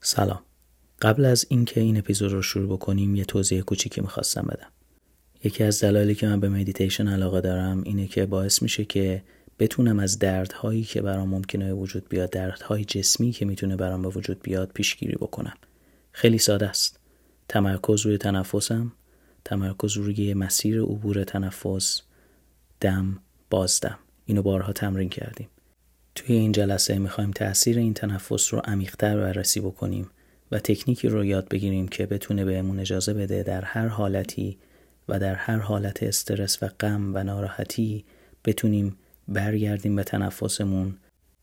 سلام. قبل از اینکه این اپیزود رو شروع بکنیم یه توضیح کوچیکی می‌خواستم بدم. یکی از دلایلی که من به مدیتیشن علاقه دارم اینه که باعث میشه که بتونم از دردهایی که برام ممکنه وجود بیاد دردهای جسمی که می‌تونه برام به وجود بیاد پیشگیری بکنم. خیلی ساده است. تمرکز روی تنفسم تمرکز روی مسیر عبور تنفس دم بازدم. اینو بارها تمرین کردیم. توی این جلسه می‌خوایم تاثیر این تنفس رو عمیقتر بررسی بکنیم و تکنیکی رو یاد بگیریم که بتونه بهمون اجازه بده در هر حالتی و در هر حالت استرس و غم و ناراحتی بتونیم برگردیم به تنفسمون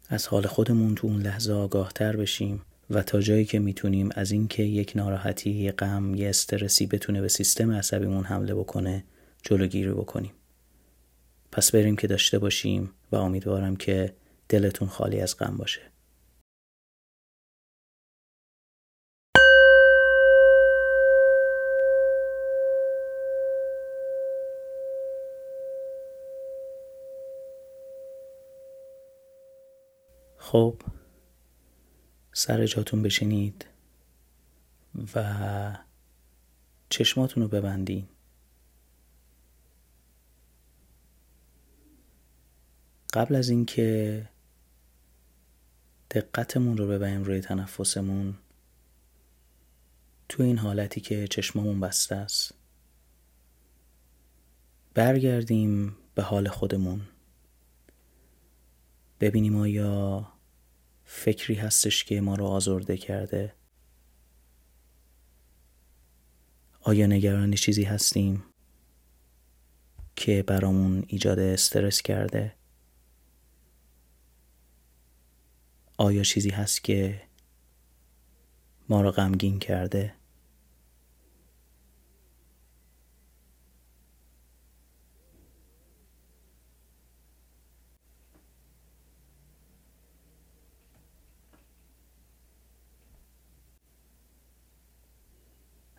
از حال خودمون تو اون لحظه آگاهتر بشیم و تا جایی که می‌تونیم از اینکه یک ناراحتی، یه غم، یه استرسی بتونه به سیستم عصبیمون حمله بکنه جلوگیری بکنیم. پس بریم که داشته باشیم و امیدوارم که دلتون خالی از غم باشه. خب سر جاتون بشینید و چشماتون رو ببندین قبل از اینکه دقتمون رو ببریم روی تنفسمون. تو این حالتی که چشمامون بسته است. برگردیم به حال خودمون. ببینیم آیا فکری هستش که ما رو آزرده کرده. آیا نگران چیزی هستیم که برامون ایجاد استرس کرده. آیا چیزی هست که ما رو غمگین کرده؟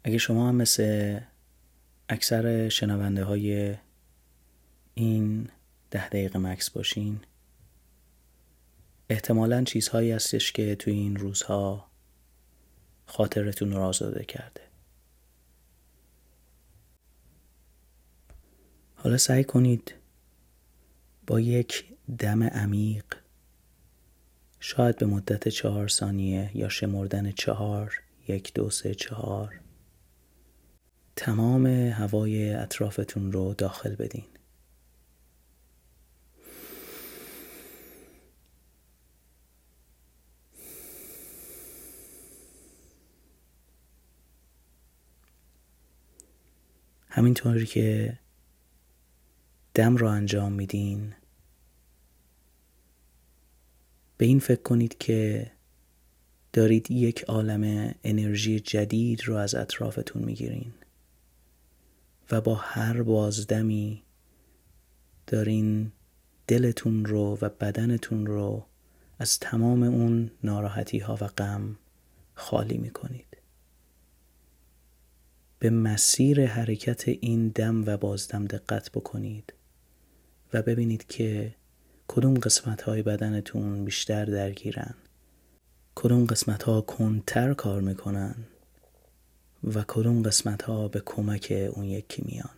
اگه شما هم مثل اکثر شنونده های این ده دقیقه مکس باشین احتمالا چیزهایی هستش که توی این روزها خاطرتون رو آزاده کرده. حالا سعی کنید با یک دم عمیق شاید به مدت چهار ثانیه یا شمردن چهار یک دو سه چهار تمام هوای اطرافتون رو داخل بدین. همینطوری که دم رو انجام میدین به این فکر کنید که دارید یک عالم انرژی جدید رو از اطرافتون می‌گیرین و با هر بازدمی دارین دلتون رو و بدنتون رو از تمام اون ناراحتی ها و غم خالی می‌کنید. به مسیر حرکت این دم و بازدم دقت بکنید و ببینید که کدوم قسمت های بدنتون بیشتر درگیرن کدوم قسمت ها کنتر کار می‌کنن و کدوم قسمت ها به کمک اون یکی میان.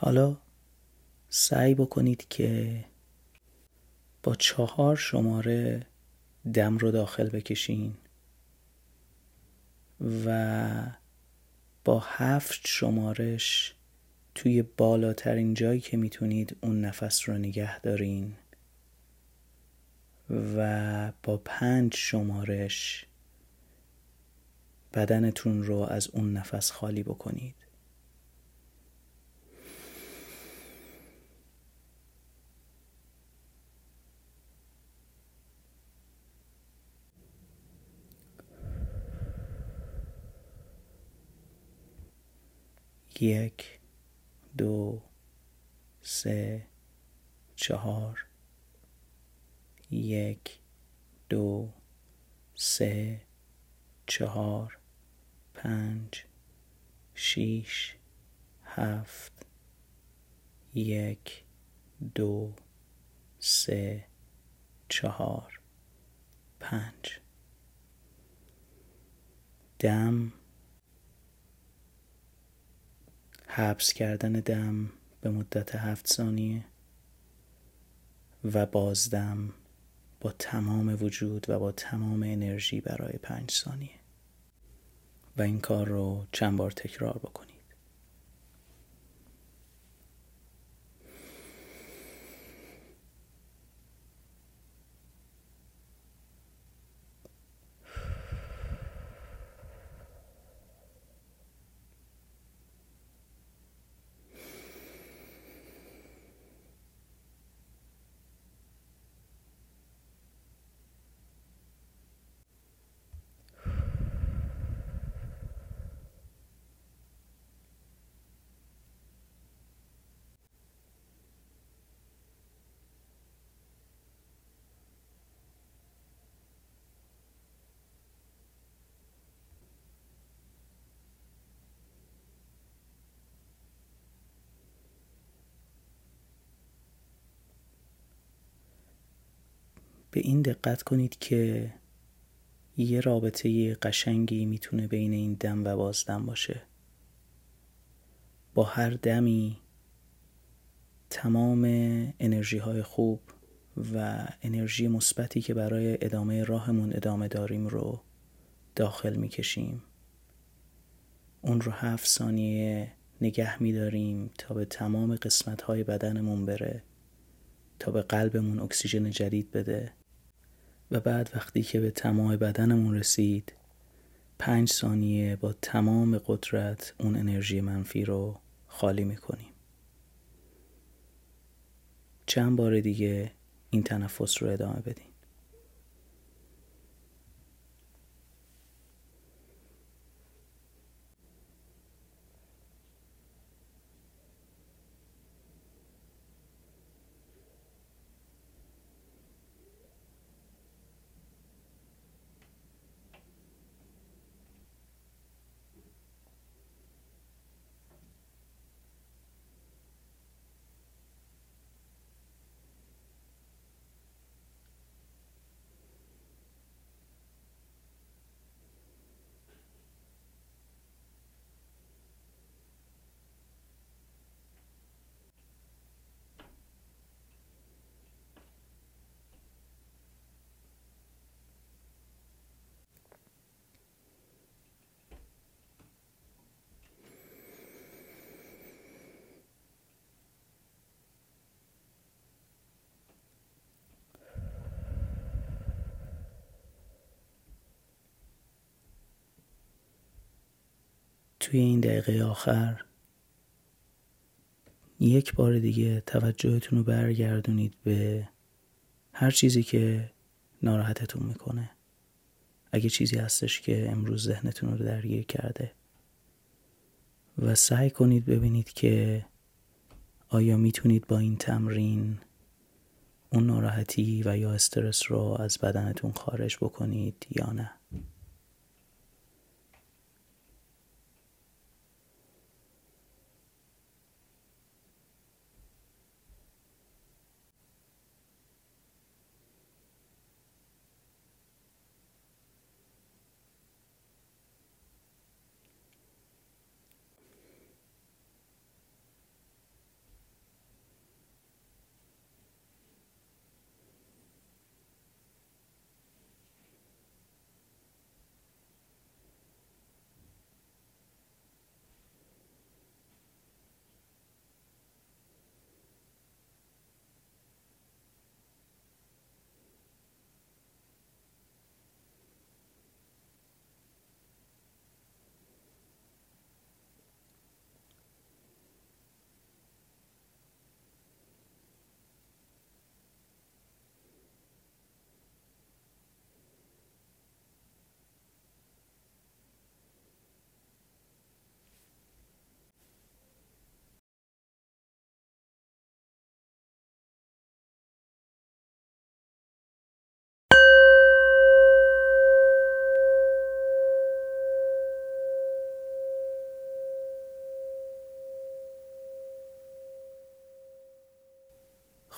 حالا سعی بکنید که با چهار شماره دم رو داخل بکشین و با هفت شمارش توی بالاترین جایی که می‌تونید اون نفس رو نگه دارین و با پنج شمارش بدنتون رو از اون نفس خالی بکنید. یک دو سه چهار یک دو سه چهار پنج شیش هفت یک دو سه چهار پنج. دم حبس کردن دم به مدت هفت ثانیه و بازدم با تمام وجود و با تمام انرژی برای پنج ثانیه. و این کار رو چند بار تکرار بکنید. به این دقت کنید که یه رابطه قشنگی می‌تونه بین این دم و بازدم باشه. با هر دمی تمام انرژی های خوب و انرژی مثبتی که برای ادامه راهمون ادامه داریم رو داخل می‌کشیم. اون رو هفت ثانیه نگه میداریم تا به تمام قسمت های بدنمون بره تا به قلبمون اکسیژن جدید بده. و بعد وقتی که به تمام بدنمون رسید پنج ثانیه با تمام قدرت اون انرژی منفی رو خالی می‌کنیم. چند بار دیگه این تنفس رو ادامه بدیم. توی این دقیقه آخر. یک بار دیگه توجهتون رو برگردونید به هر چیزی که ناراحتتون می‌کنه. اگه چیزی هستش که امروز ذهنتون رو درگیر کرده. و سعی کنید ببینید که آیا می‌تونید با این تمرین اون ناراحتی و یا استرس رو از بدنتون خارج بکنید یا نه.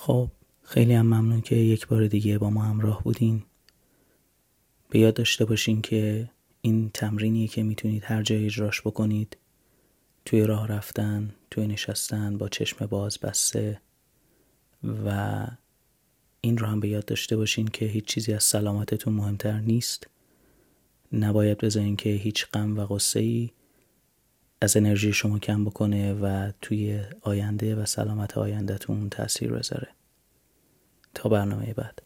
خب خیلی هم ممنون که یک بار دیگه با ما همراه بودین. به یاد داشته باشین که این تمرینیه که می‌تونید هر جای اجراش بکنید. توی راه رفتن توی نشستن با چشم باز بسته. و این رو هم به یاد داشته باشین که هیچ چیزی از سلامتتون مهمتر نیست. نباید بذارین که هیچ غم و غصه ای از انرژی شما کم بکنه و توی آینده و سلامت آیندهتون تاثیر بذاره. تا برنامه بعد.